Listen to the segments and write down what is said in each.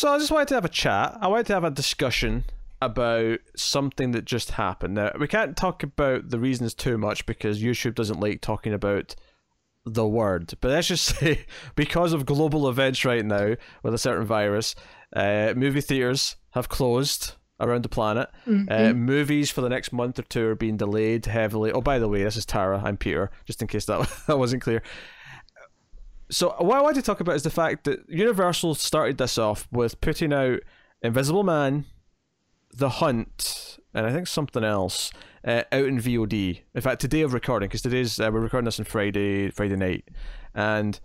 So I just wanted to have a chat. I wanted to have a discussion about something that just happened. Now, we can't talk about the reasons too much because YouTube doesn't like talking about the word. But let's just say, because of global events right now with a certain virus, uh, movie theaters have closed around the planet. Mm-hmm. Uh, movies for the next month or two are being delayed heavily. Oh, by the way, this is Tara. I'm Peter, just in case that, that wasn't clear. So, what I want to talk about is the fact that Universal started this off with putting out Invisible Man, The Hunt, and I think something else uh, out in VOD. In fact, today of recording, because today's uh, we're recording this on Friday, Friday night, and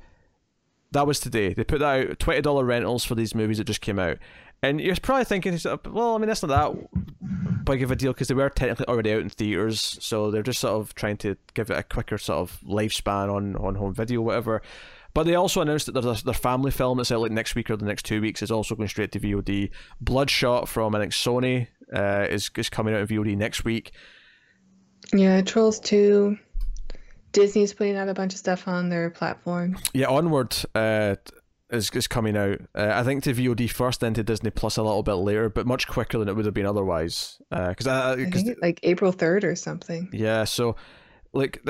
that was today. They put out twenty dollar rentals for these movies that just came out, and you're probably thinking, well, I mean, that's not that big of a deal because they were technically already out in theaters, so they're just sort of trying to give it a quicker sort of lifespan on on home video, whatever. But they also announced that their, their family film that's out like next week or the next two weeks is also going straight to VOD. Bloodshot from I think Sony uh, is is coming out in VOD next week. Yeah, Trolls 2. Disney's putting out a bunch of stuff on their platform. Yeah, Onward uh, is is coming out. Uh, I think to VOD first, then to Disney Plus a little bit later, but much quicker than it would have been otherwise. Because uh, I think it, like April third or something. Yeah, so like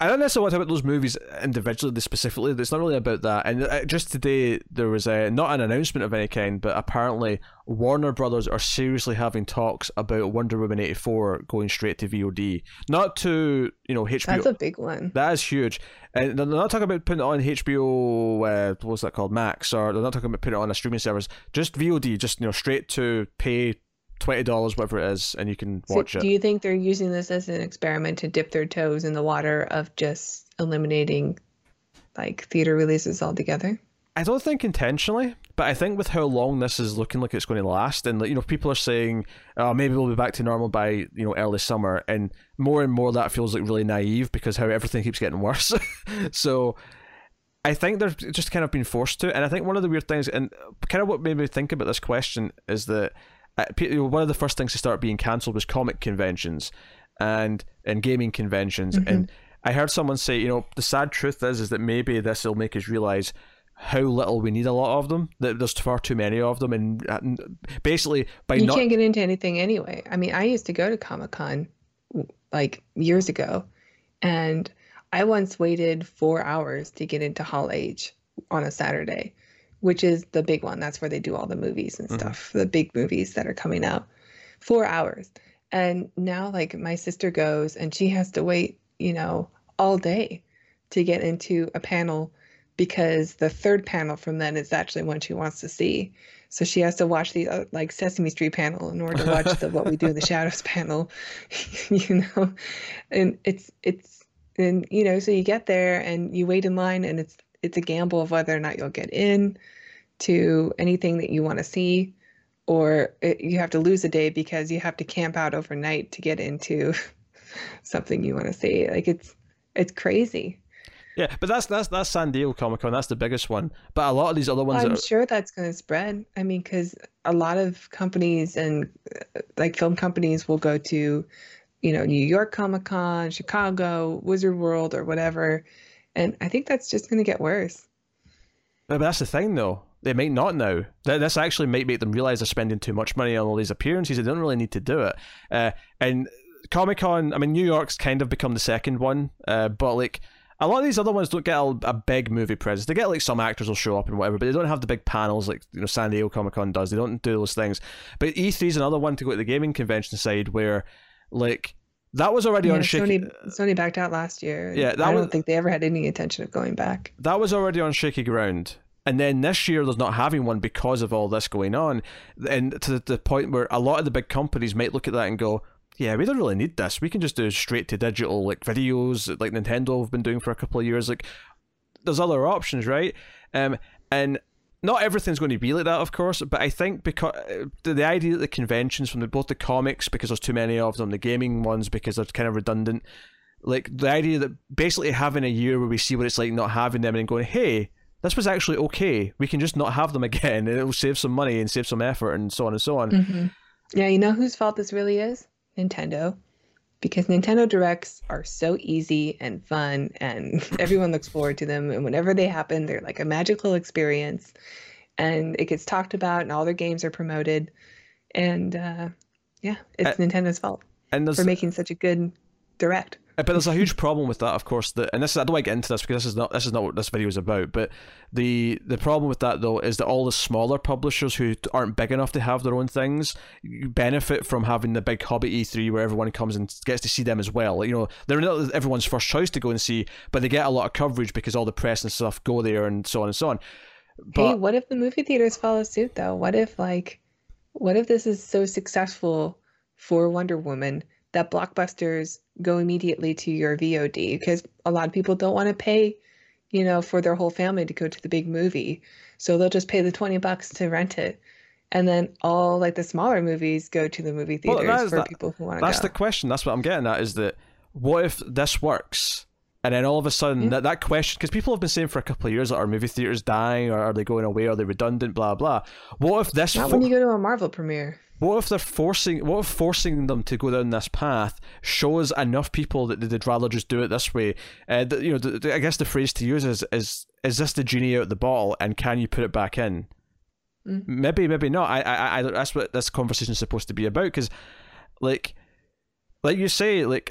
I don't necessarily want to talk about those movies individually, specifically. It's not really about that. And uh, just today, there was a not an announcement of any kind, but apparently Warner Brothers are seriously having talks about Wonder Woman eighty four going straight to VOD, not to you know HBO. That's a big one. That is huge, and they're not talking about putting it on HBO. Uh, what's that called? Max, or they're not talking about putting it on a streaming service. Just VOD, just you know straight to pay twenty dollars, whatever it is, and you can watch so it. Do you think they're using this as an experiment to dip their toes in the water of just eliminating like theater releases altogether? I don't think intentionally, but I think with how long this is looking like it's going to last, and you know, people are saying, "Oh, maybe we'll be back to normal by you know early summer," and more and more that feels like really naive because how everything keeps getting worse. so, I think they're just kind of being forced to, and I think one of the weird things, and kind of what made me think about this question is that one of the first things to start being cancelled was comic conventions and and gaming conventions mm-hmm. and I heard someone say, you know, the sad truth is is that maybe this will make us realize how little we need a lot of them. That there's far too many of them, and, and basically by you not... can't get into anything anyway. I mean, I used to go to Comic Con like years ago, and I once waited four hours to get into Hall H on a Saturday which is the big one. That's where they do all the movies and mm-hmm. stuff, mm-hmm. the big movies that are coming out. Four hours. And now, like, my sister goes and she has to wait, you know, all day to get into a panel because the third panel from then is actually one she wants to see. So she has to watch the uh, like Sesame Street panel in order to watch the What We Do in the Shadows panel, you know, and it's it's and you know so you get there and you wait in line and it's it's a gamble of whether or not you'll get in to anything that you want to see or it, you have to lose a day because you have to camp out overnight to get into something you want to see. Like it's it's crazy. Yeah but that's that's that's san diego comic-con that's the biggest one. But a lot of these other ones i'm are... sure that's going to spread. I mean because a lot of companies and uh, like film companies will go to you know new york comic-con chicago wizard world or whatever and I think that's just going to get worse. But that's the thing, though. They might not now. This actually might make them realize they're spending too much money on all these appearances. They don't really need to do it. Uh, and Comic Con, I mean, New York's kind of become the second one, uh, but like a lot of these other ones don't get a, a, big movie presence. They get like some actors will show up and whatever, but they don't have the big panels like you know San Diego Comic Con does. They don't do those things. But E3 is another one to go to the gaming convention side where like that was already yeah, on shaky. Sony, Sony backed out last year. Yeah, I don't think they ever had any intention of going back. That was already on shaky ground. And then this year, there's not having one because of all this going on, and to the point where a lot of the big companies might look at that and go, "Yeah, we don't really need this. We can just do straight to digital like videos, like Nintendo have been doing for a couple of years. Like, there's other options, right?" Um, and not everything's going to be like that, of course, but I think because the, idea that the conventions from the, both the comics because there's too many of them, the gaming ones because they're kind of redundant, like the idea that basically having a year where we see what it's like not having them and going, hey, this was actually okay. We can just not have them again, and it will save some money and save some effort and so on and so on. Mm-hmm. Yeah, you know whose fault this really is? Nintendo. Because Nintendo Directs are so easy and fun, and everyone looks forward to them. And whenever they happen, they're like a magical experience. and it gets talked about, and all their games are promoted, and uh, yeah, it's Uh, Nintendo's fault And for making such a good direct. Uh, But there's a huge problem with that, of course. That and this is, I don't want to get into this because this is not this is not what this video is about. But the the problem with that though is that all the smaller publishers who aren't big enough to have their own things benefit from having the big hub at E3 where everyone comes and gets to see them as well. You know, they're not everyone's first choice to go and see, but they get a lot of coverage because all the press and stuff go there and so on and so on. hey, But what if the movie theaters follow suit though? What if like, what if this is so successful for Wonder Woman that blockbusters go immediately to your VOD because a lot of people don't want to pay, you know, for their whole family to go to the big movie, so they'll just pay the twenty bucks to rent it, and then all like the smaller movies go to the movie Well, theaters is for that- people who want to go. That's go. the question. That's what I'm getting at. Is that what if this works, and then all of a sudden Yeah. that that question because people have been saying for a couple of years that are movie theaters dying or are they going away? Are they redundant? Blah blah. What if this? Not fo- when you go to a Marvel premiere. what if they're forcing? What if forcing them to go down this path shows enough people that they'd rather just do it this way? Uh, you know, th- th- I guess the phrase to use is is is this the genie out of the bottle, and can you put it back in? Mm. Maybe, maybe not. I, I, I, that's what this conversation is supposed to be about. Because, like, like you say, like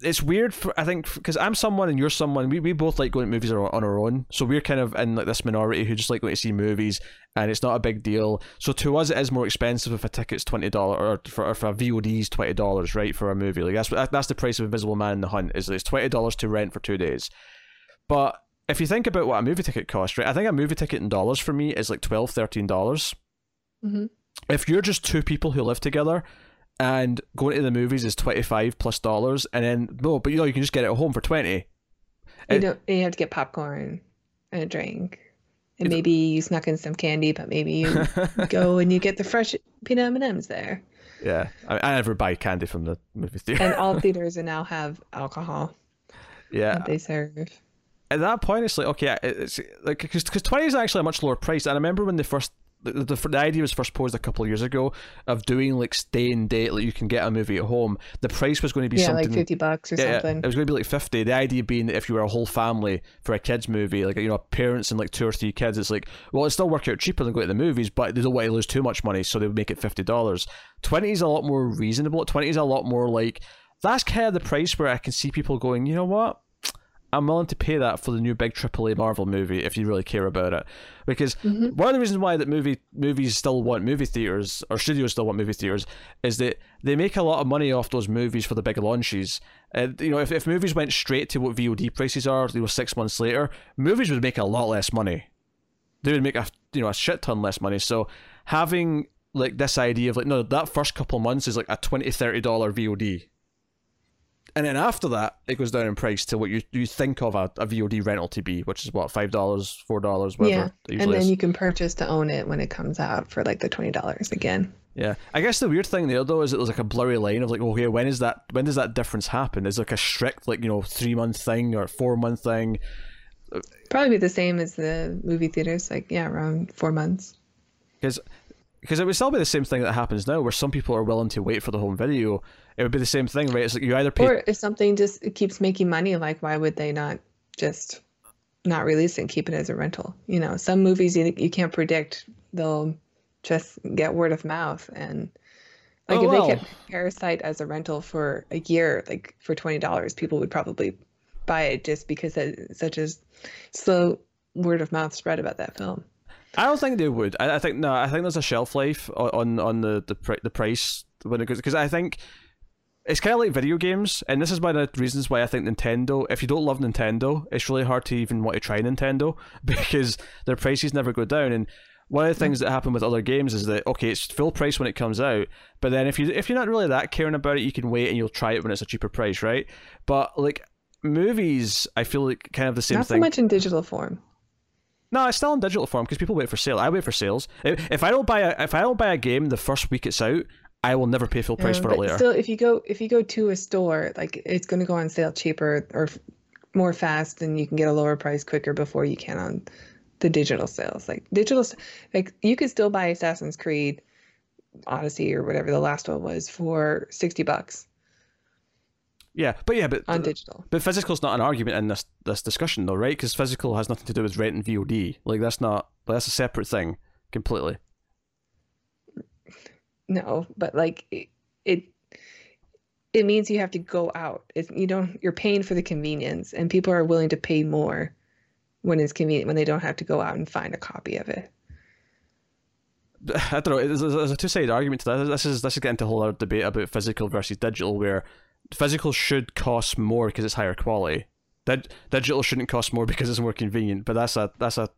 it's weird. For, I think because I'm someone and you're someone. We, we both like going to movies on on our own. So we're kind of in like this minority who just like going to see movies, and it's not a big deal. So to us, it is more expensive if a ticket's twenty dollars, or for or for a VOD's twenty dollars, right, for a movie. Like that's that's the price of Invisible Man in the Hunt. Is it's twenty dollars to rent for two days. But if you think about what a movie ticket costs, right, I think a movie ticket in dollars for me is like 12 dollars. hmm If you're just two people who live together and going to the movies is 25 plus dollars, and then no, but you know you can just get it at home for 20. You don't. You have to get popcorn and a drink, and maybe you snuck in some candy, but maybe you go and you get the fresh peanut M and M's there. yeah, I, I never buy candy from the movie theater. And all theaters now have alcohol yeah, they serve. at that point, it's like okay, it's like because because twenty is actually a much lower price. And I remember when they first the, the, the idea was first posed a couple of years ago of doing like stay and date, like you can get a movie at home. The price was going to be Yeah, something like fifty bucks or yeah, something. it was going to be like fifty. The idea being that if you were a whole family for a kids movie, like you know parents and like two or three kids, it's like well, it still work out cheaper than going to the movies, but they don't want to lose too much money, so they would make it fifty dollars. Twenty is a lot more reasonable. Twenty is a lot more like that's kind of the price where I can see people going, you know what? I'm willing to pay that for the new big AAA Marvel movie if you really care about it. Because Mhm. one of the reasons why that movie movies still want movie theaters or studios still want movie theaters is that they make a lot of money off those movies for the big launches. You know, if, if movies went straight to what VOD prices are, you know, six months later, movies would make a lot less money. They would make a you know a shit ton less money. So having like this idea of like no, that first couple months is like a 20 30 dollar VOD and then after that, it goes down in price to what you, you think of a, a VOD rental to be, which is what five dollars, four dollars, whatever. yeah, and then is. you can purchase to own it when it comes out for like the twenty dollars again. Yeah, I guess the weird thing there though is it was like a blurry line of like, oh, okay, when is that? When does that difference happen? Is it like a strict like you know three month thing or four month thing? Probably be the same as the movie theaters, like yeah, around four months. Because because it would still be the same thing that happens now, where some people are willing to wait for the home video. It would be the same thing, right? It's like you either pay Or if something just keeps making money, like why would they not just not release it and keep it as a rental? You know, some movies you, you can't predict; they'll just get word of mouth, and like Oh, if well. they kept Parasite as a rental for a year, like for twenty dollars, people would probably buy it just because it's such a slow word of mouth spread about that film. I don't think they would. I, I think no. I think there's a shelf life on on the the, pri- the price when it goes because I think it's kind of like video games, and this is one of the reasons why I think Nintendo. If you don't love Nintendo, it's really hard to even want to try Nintendo because their prices never go down. And one of the things that happen with other games is that okay, it's full price when it comes out, but then if you if you're not really that caring about it, you can wait and you'll try it when it's a cheaper price, right? But like movies, I feel like kind of the same not thing. so much in digital form. No, it's still in digital form because people wait for sale. I wait for sales. If, if I don't buy a if I don't buy a game the first week it's out, I will never pay full price for it later. Still, if you go if you go to a store, like it's going to go on sale cheaper or f- more fast, and you can get a lower price quicker before you can on the digital sales. Like digital, like you could still buy Assassin's Creed Odyssey or whatever the last one was for sixty bucks yeah, but yeah, but on digital. but physical's not an argument in this this discussion though, right? Because physical has nothing to do with rent and VOD. Like that's not that's a separate thing. completely. No, but like it, it it means you have to go out. It's, you don't you're paying for the convenience and people are willing to pay more when it's convenient when they don't have to go out and find a copy of it. I don't know. There's, a two-sided argument to that. This is this is getting into a whole other debate about physical versus digital, where physical should cost more because it's higher quality. Dig- digital shouldn't cost more because it's more convenient. But that's a that's a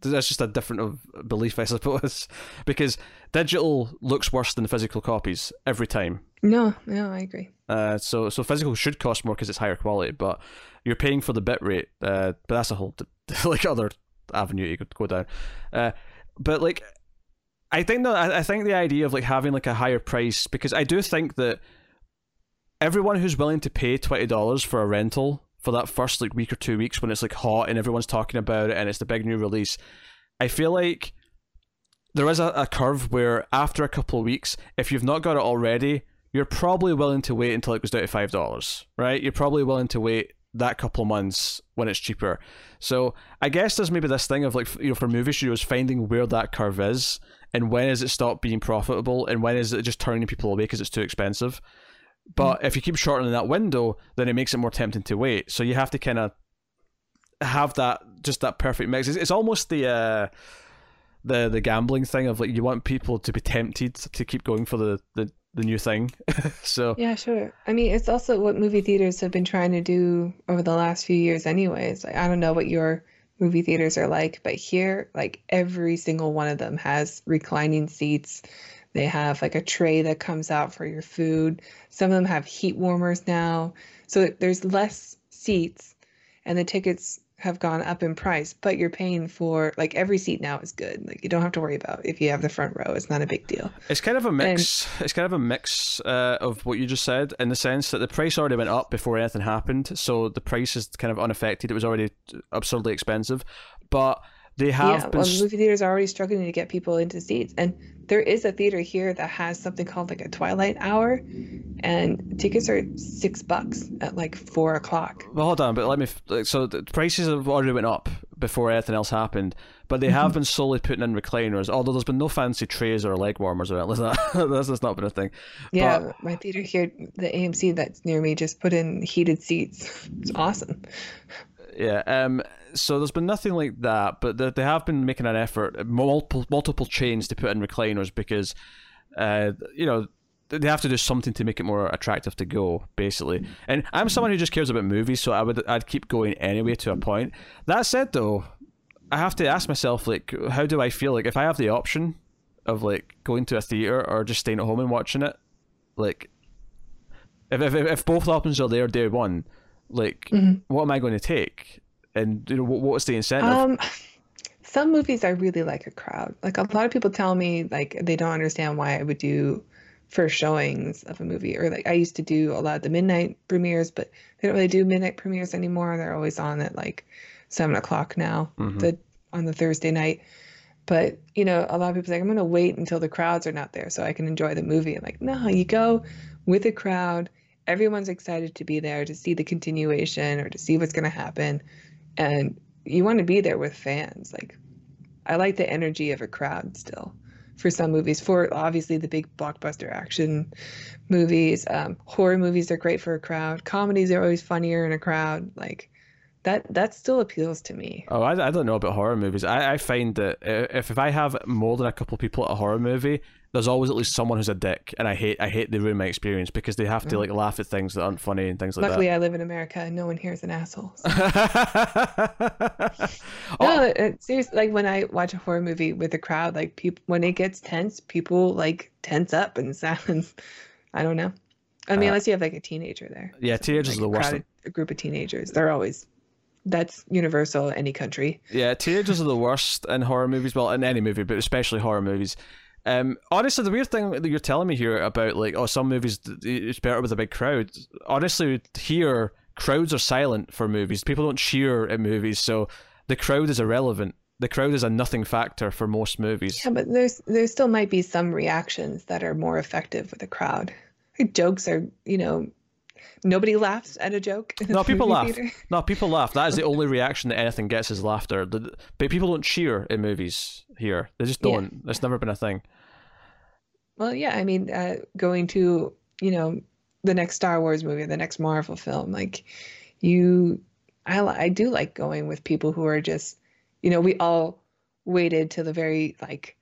that's just a different of belief, I suppose, because digital looks worse than physical copies every time. No, no, I agree. Uh, so so physical should cost more because it's higher quality, but you're paying for the bit rate. Uh, but that's a whole like other avenue you could go down. Uh, but like, I think that I think the idea of like having like a higher price because I do think that everyone who's willing to pay twenty dollars for a rental for that first like week or two weeks when it's like hot and everyone's talking about it and it's the big new release, I feel like there is a, a curve where after a couple of weeks, if you've not got it already, you're probably willing to wait until it goes down to five dollars, right? You're probably willing to wait that couple of months when it's cheaper. So I guess there's maybe this thing of like you know for movie studios finding where that curve is and when is it stop being profitable and when is it just turning people away because it's too expensive. But mm. if you keep shortening that window, then it makes it more tempting to wait. So you have to kind of have that just that perfect mix. It's, it's almost the uh, the the gambling thing of like you want people to be tempted to keep going for the the, the new thing. so yeah, sure. I mean, it's also what movie theaters have been trying to do over the last few years, anyways. Like, I don't know what your movie theaters are like, but here, like every single one of them has reclining seats. They have like a tray that comes out for your food. Some of them have heat warmers now. So there's less seats and the tickets have gone up in price, but you're paying for like every seat now is good. Like you don't have to worry about if you have the front row. It's not a big deal. It's kind of a mix. And, it's kind of a mix uh, of what you just said in the sense that the price already went up before anything happened, so the price is kind of unaffected. It was already absurdly expensive, but they have yeah, been. Well, movie theaters are already struggling to get people into seats, and there is a theater here that has something called like a twilight hour, and tickets are six bucks at like four o'clock. Well, hold on, but let me. So the prices have already went up before anything else happened, but they have mm-hmm. been slowly putting in recliners. Although there's been no fancy trays or leg warmers or anything. That's, that's not been a thing. Yeah, but, my theater here, the AMC that's near me, just put in heated seats. It's awesome. Yeah. Um so there's been nothing like that, but they, they have been making an effort, multiple multiple chains to put in recliners because, uh, you know, they have to do something to make it more attractive to go, basically. And I'm someone who just cares about movies, so I would I'd keep going anyway to a point. That said, though, I have to ask myself like, how do I feel like if I have the option of like going to a theater or just staying at home and watching it, like, if if if both options are there day one, like, mm-hmm. what am I going to take? And you know what, what's the incentive? Um, some movies I really like a crowd. Like a lot of people tell me like they don't understand why I would do first showings of a movie or like I used to do a lot of the midnight premieres, but they don't really do midnight premieres anymore. They're always on at like seven o'clock now, mm-hmm. the on the Thursday night. But you know, a lot of people say I'm going to wait until the crowds are not there so I can enjoy the movie. I'm like, no, you go with a crowd. Everyone's excited to be there to see the continuation or to see what's going to happen and you want to be there with fans. Like, I like the energy of a crowd still for some movies. For obviously the big blockbuster action movies, um, horror movies are great for a crowd. Comedies are always funnier in a crowd. Like that, that still appeals to me. Oh, I, I don't know about horror movies. I, I find that if if I have more than a couple people at a horror movie, there's always at least someone who's a dick, and I hate I hate they ruin my experience because they have to mm. like laugh at things that aren't funny and things like Luckily, that. Luckily, I live in America, and no one here is an asshole. So. no, it, seriously, like when I watch a horror movie with a crowd, like people when it gets tense, people like tense up and sounds. I don't know. I mean, uh, unless you have like a teenager there. Yeah, teenagers like are the worst. Crowded, a group of teenagers, they're always that's universal in any country. Yeah, teenagers are the worst in horror movies. Well, in any movie, but especially horror movies. Um, honestly, the weird thing that you're telling me here about like, oh, some movies it's better with a big crowd. Honestly, here crowds are silent for movies. People don't cheer at movies, so the crowd is irrelevant. The crowd is a nothing factor for most movies. Yeah, but there's there still might be some reactions that are more effective with a crowd. Jokes are, you know, nobody laughs at a joke. No, people laugh. theater? No, people laugh. That is the only reaction that anything gets is laughter. But people don't cheer in movies here. They just don't. It's never been a thing. Well, yeah, I mean, uh, going to, you know, the next Star Wars movie, the next Marvel film, like you, I, I do like going with people who are just, you know, we all waited to the very, like,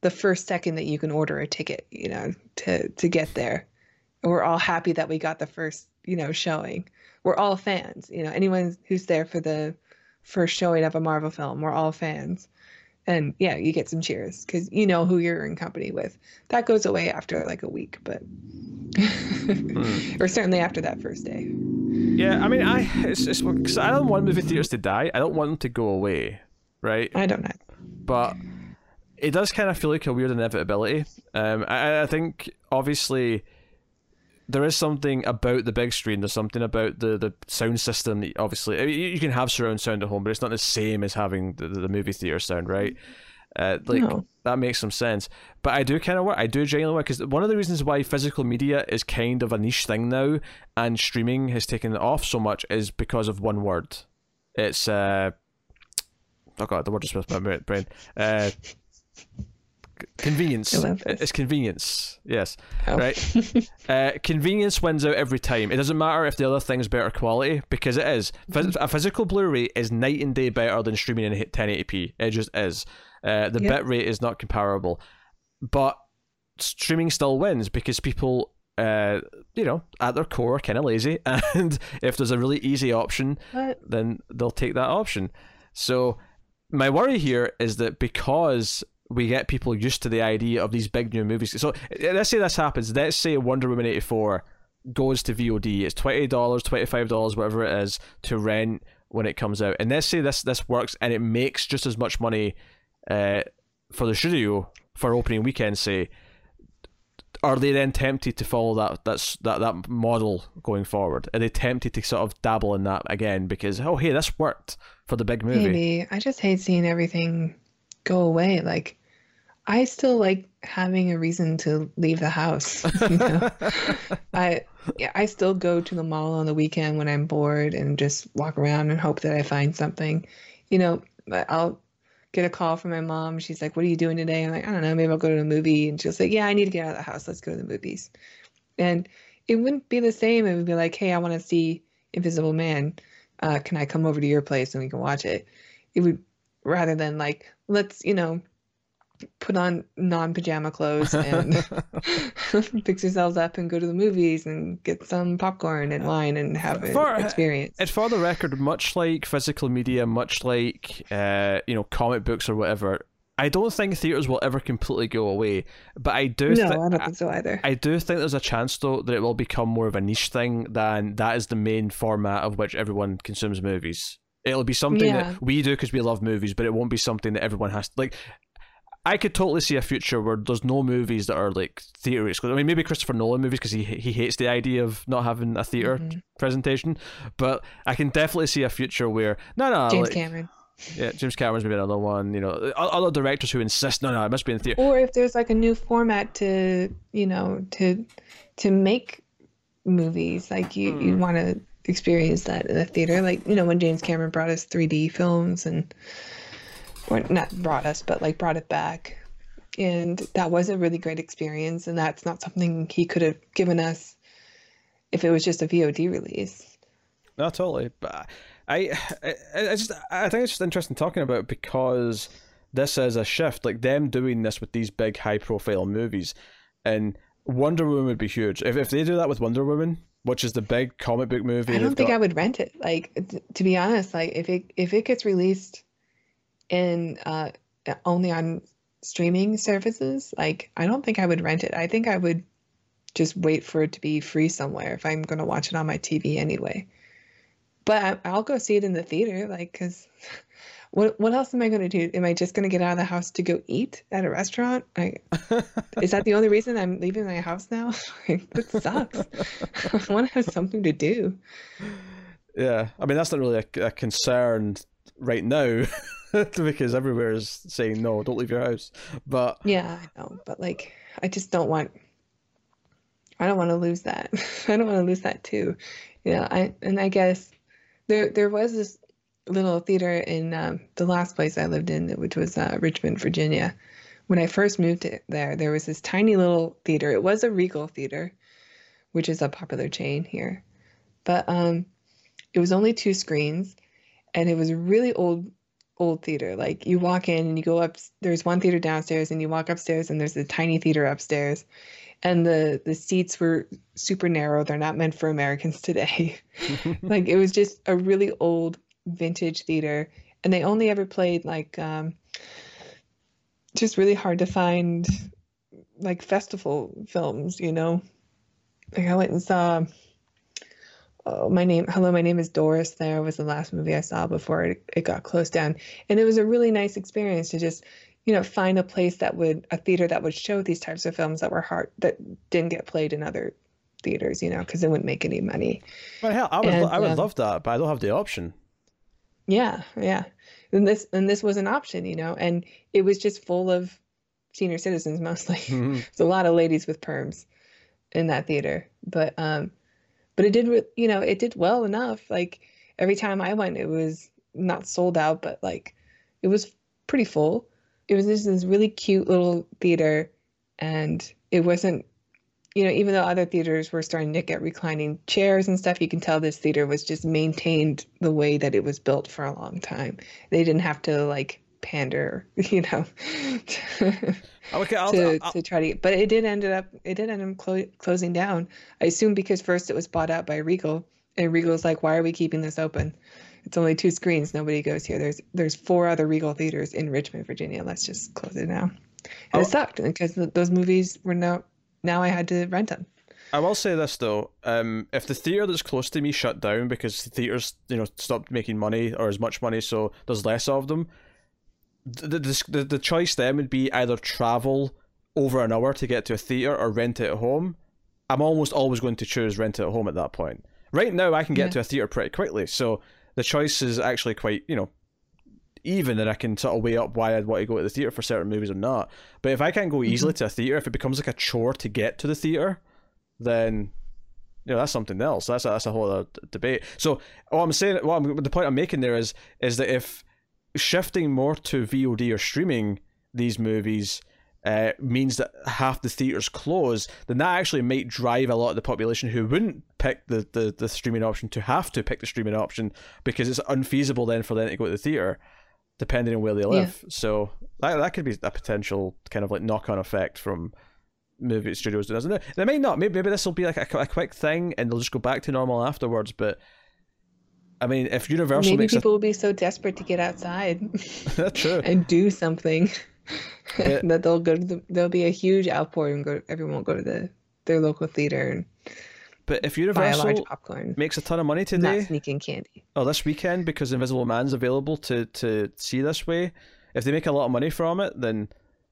the first second that you can order a ticket, you know, to, to get there. We're all happy that we got the first, you know, showing. We're all fans, you know, anyone who's there for the first showing of a Marvel film, we're all fans. And yeah, you get some cheers because you know who you're in company with that goes away after like a week, but or certainly after that first day. Yeah, I mean, I it's, it's cause I don't want movie theaters to die. I don't want them to go away, right? I don't know. But it does kind of feel like a weird inevitability. Um, I, I think obviously there is something about the big screen. There's something about the, the sound system. That obviously, I mean, you can have surround sound at home, but it's not the same as having the, the movie theater sound, right? Uh, like No. that makes some sense. But I do kind of work. I do genuinely work because one of the reasons why physical media is kind of a niche thing now, and streaming has taken it off so much, is because of one word. It's uh, oh god, the word just missed my brain. Uh, convenience. I love this. It's convenience. Yes. Oh. Right. Uh, convenience wins out every time. It doesn't matter if the other thing's better quality because it is. Phys- A physical Blu-ray is night and day better than streaming in 1080p. It just is. Uh, the Yep. bit rate is not comparable, but streaming still wins because people, uh, you know, at their core, are kind of lazy, and if there's a really easy option, But then they'll take that option. So my worry here is that because we get people used to the idea of these big new movies. So uh, let's say this happens. Let's say Wonder Woman eighty four goes to VOD. It's twenty dollars, twenty five dollars, whatever it is, to rent when it comes out. And let's say this this works and it makes just as much money uh, for the studio for opening weekend. Say, are they then tempted to follow that that's that that model going forward? Are they tempted to sort of dabble in that again because oh hey this worked for the big movie? maybe I just hate seeing everything go away. Like I still like having a reason to leave the house. You know? I yeah, I still go to the mall on the weekend when I'm bored and just walk around and hope that I find something. You know, I'll get a call from my mom. She's like, "What are you doing today?" I'm like, "I don't know. Maybe I'll go to a movie." And she'll say, "Yeah, I need to get out of the house. Let's go to the movies." And it wouldn't be the same. It would be like, "Hey, I want to see Invisible Man. Uh, can I come over to your place and we can watch it?" It would rather than like, let's you know, put on non-pajama clothes and fix yourselves up and go to the movies and get some popcorn and wine and have an For- experience. And for the record, much like physical media, much like uh, you know comic books or whatever, I don't think theaters will ever completely go away. But I do. no, I don't think so either. I do think there's a chance though that it will become more of a niche thing than that is the main format of which everyone consumes movies. It'll be something Yeah. that we do because we love movies, but it won't be something that everyone has to like. I could totally see a future where there's no movies that are like theater exclusive. I mean, maybe Christopher Nolan movies because he he hates the idea of not having a theater Mhm. presentation. But I can definitely see a future where no, no, James like- Cameron. yeah, James Cameron's maybe another one. You know, other directors who insist, no, no, it must be in theater. Or if there's like a new format to, you know, to to make movies, like you you Hmm. want to experience that in the theater. Like, you know, when James Cameron brought us 3D films and or not brought us, but like brought it back. And that was a really great experience and that's not something he could have given us if it was just a VOD release. No, totally. But I, I, I just, I think it's just interesting talking about it because this is a shift. Like them doing this with these big, high-profile movies, and Wonder Woman would be huge. If if they do that with Wonder Woman, which is the big comic book movie, I don't think got- I would rent it. Like to be honest, like if it if it gets released in uh only on streaming services, like I don't think I would rent it. I think I would just wait for it to be free somewhere if I'm going to watch it on my TV anyway. But I, I'll go see it in the theater, like because what what else am I going to do? Am I just going to get out of the house to go eat at a restaurant? I, is that the only reason I'm leaving my house now? Like, that sucks. I want to have something to do. Yeah, I mean that's not really a, a concern right now because everywhere is saying no, don't leave your house. But Yeah, I know, but like I just don't want I don't want to lose that. I don't want to lose that too. You know, I and I guess there there was this little theater in um, the last place I lived in, which was uh, Richmond, Virginia. When I first moved there, there was this tiny little theater. It was a Regal theater, which is a popular chain here, but um, it was only two screens, and it was a really old old theater. Like you walk in and you go up. There's one theater downstairs, and you walk upstairs, and there's a tiny theater upstairs, and the the seats were super narrow. They're not meant for Americans today. like it was just a really old vintage theater, and they only ever played like um, just really hard to find like festival films. You know, like I went and saw oh, my name hello my name is doris. There was the last movie i saw before it, it got closed down. And it was a really nice experience to just you know find a place that would a theater that would show these types of films that were hard that didn't get played in other theaters you know because it wouldn't make any money. Well hell i would, and, I would um, love that but i don't have the option. Yeah yeah. And this and this was an option you know and it was just full of senior citizens mostly. Mm-hmm. there's a lot of ladies with perms in that theater. But um but it did you know it did well enough. Like every time i went it was not sold out but like it was pretty full. It was just this really cute little theater and it wasn't you know even though other theaters were starting to get reclining chairs and stuff you can tell this theater was just maintained the way that it was built for a long time. They didn't have to like pander you know okay, I'll, to, I'll, to try to but it did ended up it did end up clo- closing down. I assume because first it was bought out by regal and regal's like why are we keeping this open? It's only two screens. Nobody goes here. There's there's four other regal theaters in richmond virginia. Let's just close it now and oh. it sucked because those movies were now now i had to rent them. I will say this though, um, if the theater that's close to me shut down because the theaters, you know, stopped making money or as much money, so there's less of them, the, the, the choice then would be either travel over an hour to get to a theater or rent it at home. I'm almost always going to choose rent it at home at that point. Right now, I can get yeah. to a theater pretty quickly, so the choice is actually quite, you know, even, and I can sort of weigh up why I'd want to go to the theater for certain movies or not. But if I can't go easily mm-hmm. to a theater, if it becomes like a chore to get to the theater, then you know that's something else. That's a, that's a whole other debate. So what I'm saying, what I'm, the point I'm making there is, is that if shifting more to VOD or streaming these movies uh, means that half the theaters close, then that actually might drive a lot of the population who wouldn't pick the, the, the streaming option to have to pick the streaming option because it's unfeasible then for them to go to the theater, depending on where they live. Yeah. So that that could be a potential kind of like knock on effect from movie studios doing this. They may not. Maybe, maybe this will be like a, a quick thing and they'll just go back to normal afterwards. But I mean, if Universal maybe people a... will be so desperate to get outside, that's true, and do something it... that they'll go to the, there'll be a huge outpouring. And go, everyone will go to the their local theater and. But if Universal popcorn, makes a ton of money today, not sneaking candy. Oh, this weekend because Invisible Man's available to to see this way. If they make a lot of money from it, then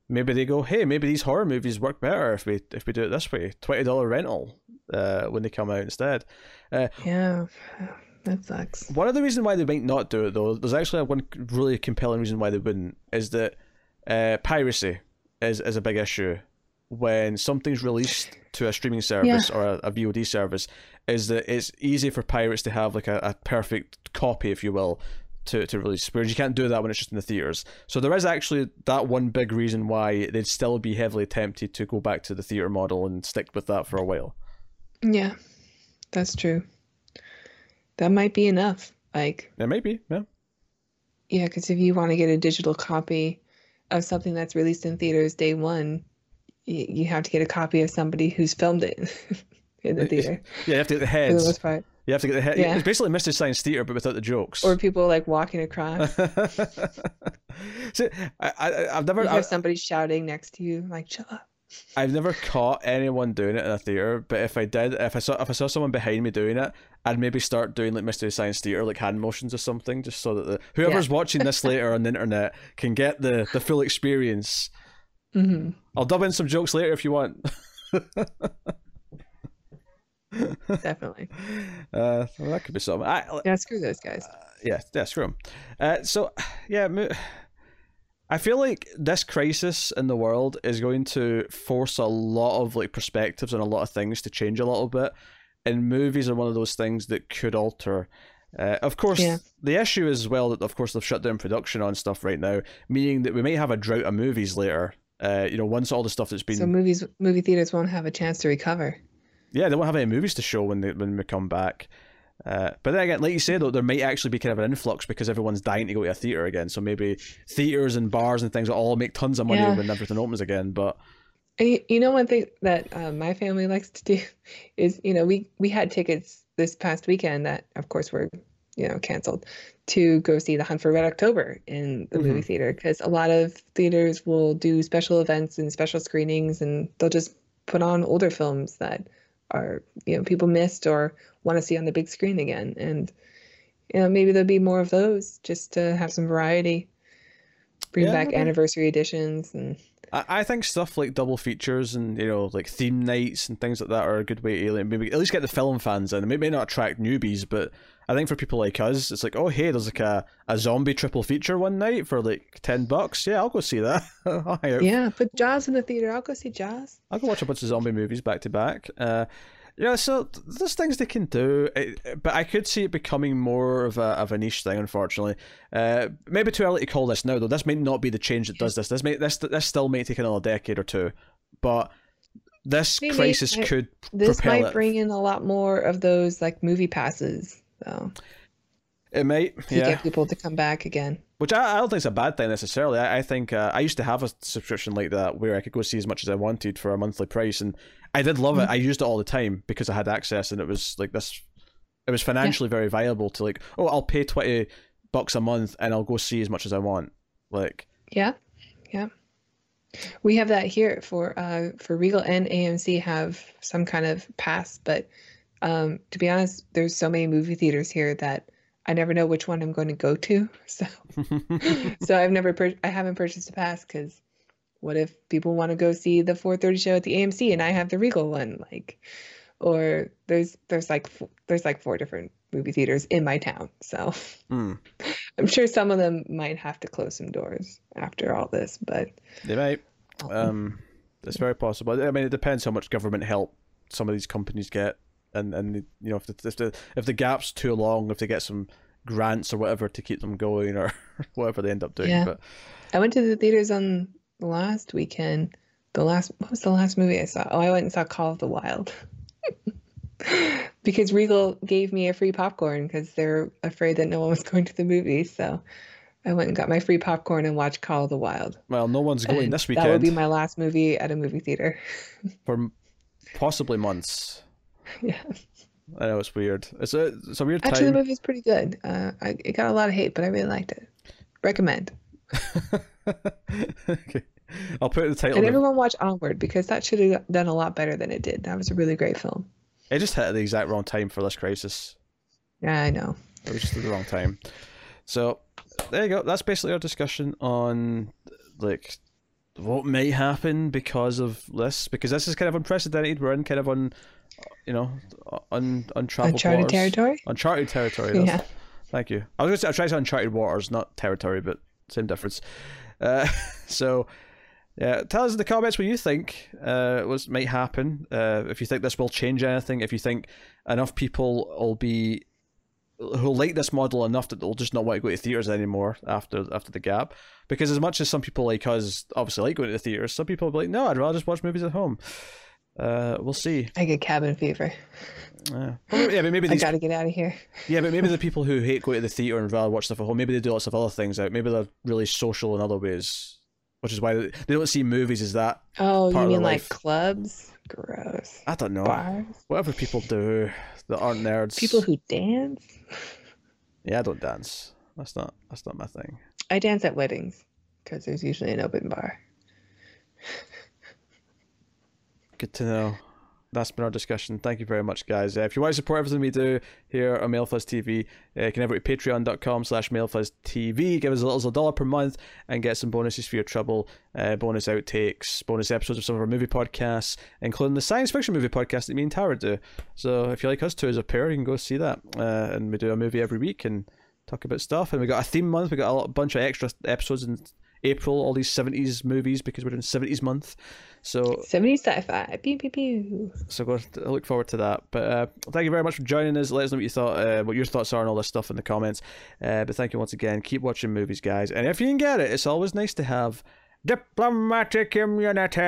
maybe they go, hey, maybe these horror movies work better if we if we do it this way. Twenty dollar rental uh, when they come out instead. Uh, yeah. That sucks. One of the reasons why they might not do it, though, there's actually one really compelling reason why they wouldn't, is that uh, piracy is, is a big issue when something's released to a streaming service yeah. or a, a, VOD service. Is that it's easy for pirates to have like a, a perfect copy, if you will, to, to release, whereas you can't do that when it's just in the theaters. So there is actually that one big reason why they'd still be heavily tempted to go back to the theater model and stick with that for a while. Yeah, that's true that might be enough. Like it might be, yeah. Yeah, because if you want to get a digital copy of something that's released in theaters day one, you, you have to get a copy of somebody who's filmed it in the theater. Yeah, you have to get the heads. For the most part. You have to get the head. Yeah. It's basically Mystery Science Theater, but without the jokes. Or people like walking across. See, I, I, have never. You have I, somebody shouting next to you, like "Shut up." I've never caught anyone doing it in a theater, but if I did, if I saw if I saw someone behind me doing it, I'd maybe start doing like Mystery Science Theater, like hand motions or something, just so that the whoever's yeah. watching this later on the internet can get the the full experience. Mm-hmm. I'll dub in some jokes later if you want. Definitely. Uh, well, that could be something. I, yeah, screw those guys. Uh, yeah, yeah, screw them. Uh, so, yeah. I feel like this crisis in the world is going to force a lot of like perspectives on a lot of things to change a little bit, and movies are one of those things that could alter. Uh, of course, Yeah. the issue is as well that of course they've shut down production on stuff right now, meaning that we may have a drought of movies later. Uh, you know, once all the stuff that's been So movies, movie theaters won't have a chance to recover. yeah, they won't have any movies to show when they when we come back. Uh, but then again, like you say though, there might actually be kind of an influx because everyone's dying to go to a theater again. So maybe theaters and bars and things will all make tons of money Yeah. when everything opens again. But And you, know, one thing that uh, my family likes to do is, you know, we we had tickets this past weekend that, of course, were, you know, canceled to go see The Hunt for Red October in the movie theater because a lot of theaters will do special events and special screenings, and they'll just put on older films that are, you know, people missed or want to see on the big screen again. And, you know, maybe there'll be more of those just to have some variety. Bring Yeah, back maybe. anniversary editions and I, I think stuff like double features and you know like theme nights and things like that are a good way to maybe at least get the film fans in. It may, may not attract newbies, but I think for people like us, it's like oh hey, there's like a, a zombie triple feature one night for like ten bucks. Yeah, I'll go see that. I'll hang out Yeah, put Jaws in the theater. I'll go see Jaws. I'll go watch a bunch of zombie movies back to back. Uh, yeah, so there's things they can do, but I could see it becoming more of a of a niche thing. Unfortunately, uh, maybe too early to call this now. Though this might not be the change that does this. This may this this still may take another decade or two, but this Maybe. crisis I- could This might it. bring in a lot more of those like movie passes, though, It might, to yeah. get people to come back again. Which I, I don't think is a bad thing necessarily. I, I think uh, I used to have a subscription like that where I could go see as much as I wanted for a monthly price, and I did love it. I used it all the time because I had access, and it was like this. It was financially very viable to like, oh, I'll pay twenty bucks a month and I'll go see as much as I want. Like, Yeah, yeah. We have that here for uh for Regal and AMC have some kind of pass, but um to be honest, there's so many movie theaters here that I never know which one I'm going to go to. So so I've never pur- I haven't purchased a pass because what if people want to go see the 4:30 show at the AMC and I have the Regal one like or there's there's like there's like four different movie theaters in my town. So Hmm. I'm sure some of them might have to close some doors after all this, but they might. Um, it's very possible. I mean, it depends how much government help some of these companies get, and and you know if the if the if the gap's too long, if they get some grants or whatever to keep them going or whatever they end up doing. Yeah. But I went to the theaters on the last weekend. The last what was the last movie I saw? Oh, I went and saw Call of the Wild. because Regal gave me a free popcorn because they're afraid that no one was going to the movies. So I went and got my free popcorn and watched Call of the Wild. well, no one's going And this weekend. That would be my last movie at a movie theater. for possibly months. yeah. I know it's weird. It's a it's a weird Actually, the time. movie's pretty good. Uh, I, it got a lot of hate, but I really liked it. Recommend. okay, I'll put the title. And everyone watch Onward because that should have done a lot better than it did. That was a really great film. It just hit at the exact wrong time for this crisis. Yeah, I know. It was just at the wrong time. So there you go. That's basically our discussion on like what may happen because of this. Because this is kind of unprecedented. We're in kind of un, you know, un untraveled Uncharted waters. territory. Uncharted territory. Yeah. Thank you. I was going to say I tried to say uncharted waters, not territory, but same difference. Uh, so. Yeah, tell us in the comments what you think uh, was might happen. Uh, if you think this will change anything, if you think enough people will be who like this model enough that they'll just not want to go to theaters anymore after after the gap. Because as much as some people like us obviously like going to the theaters, some people will be like, no, I'd rather just watch movies at home. Uh, we'll see. I get cabin fever. Uh, well, yeah, but maybe I these, got to get out of here. yeah, but maybe the people who hate going to the theater and rather watch stuff at home, maybe they do lots of other things out. Maybe they're really social in other ways, which is why they don't see movies as that. Oh, you mean like life. clubs? Gross. I don't know. Bars? Whatever people do that aren't nerds. People who dance? yeah, I don't dance. That's not that's not my thing. I dance at weddings because there's usually an open bar. Good to know. That's been our discussion. Thank you very much, guys. Uh, if you want to support everything we do here on MailFuzz TV, uh, you can head over to patreon.com slash MailFuzzTV. Give us a little as a dollar per month and get some bonuses for your trouble, uh, bonus outtakes, bonus episodes of some of our movie podcasts, including the science fiction movie podcast that me and Tara do. So if you like us two as a pair, you can go see that. Uh, and we do a movie every week and talk about stuff. And we got a theme month. We got a bunch of extra episodes in April, all these 70s movies because we're doing 70s month. So 70 sci-fi. Pew pew pew. so go look forward to that. But uh, thank you very much for joining us. Let us know what you thought, uh, what your thoughts are on all this stuff in the comments. Uh, but thank you once again. Keep watching movies, guys. And if you can get it, it's always nice to have diplomatic immunity.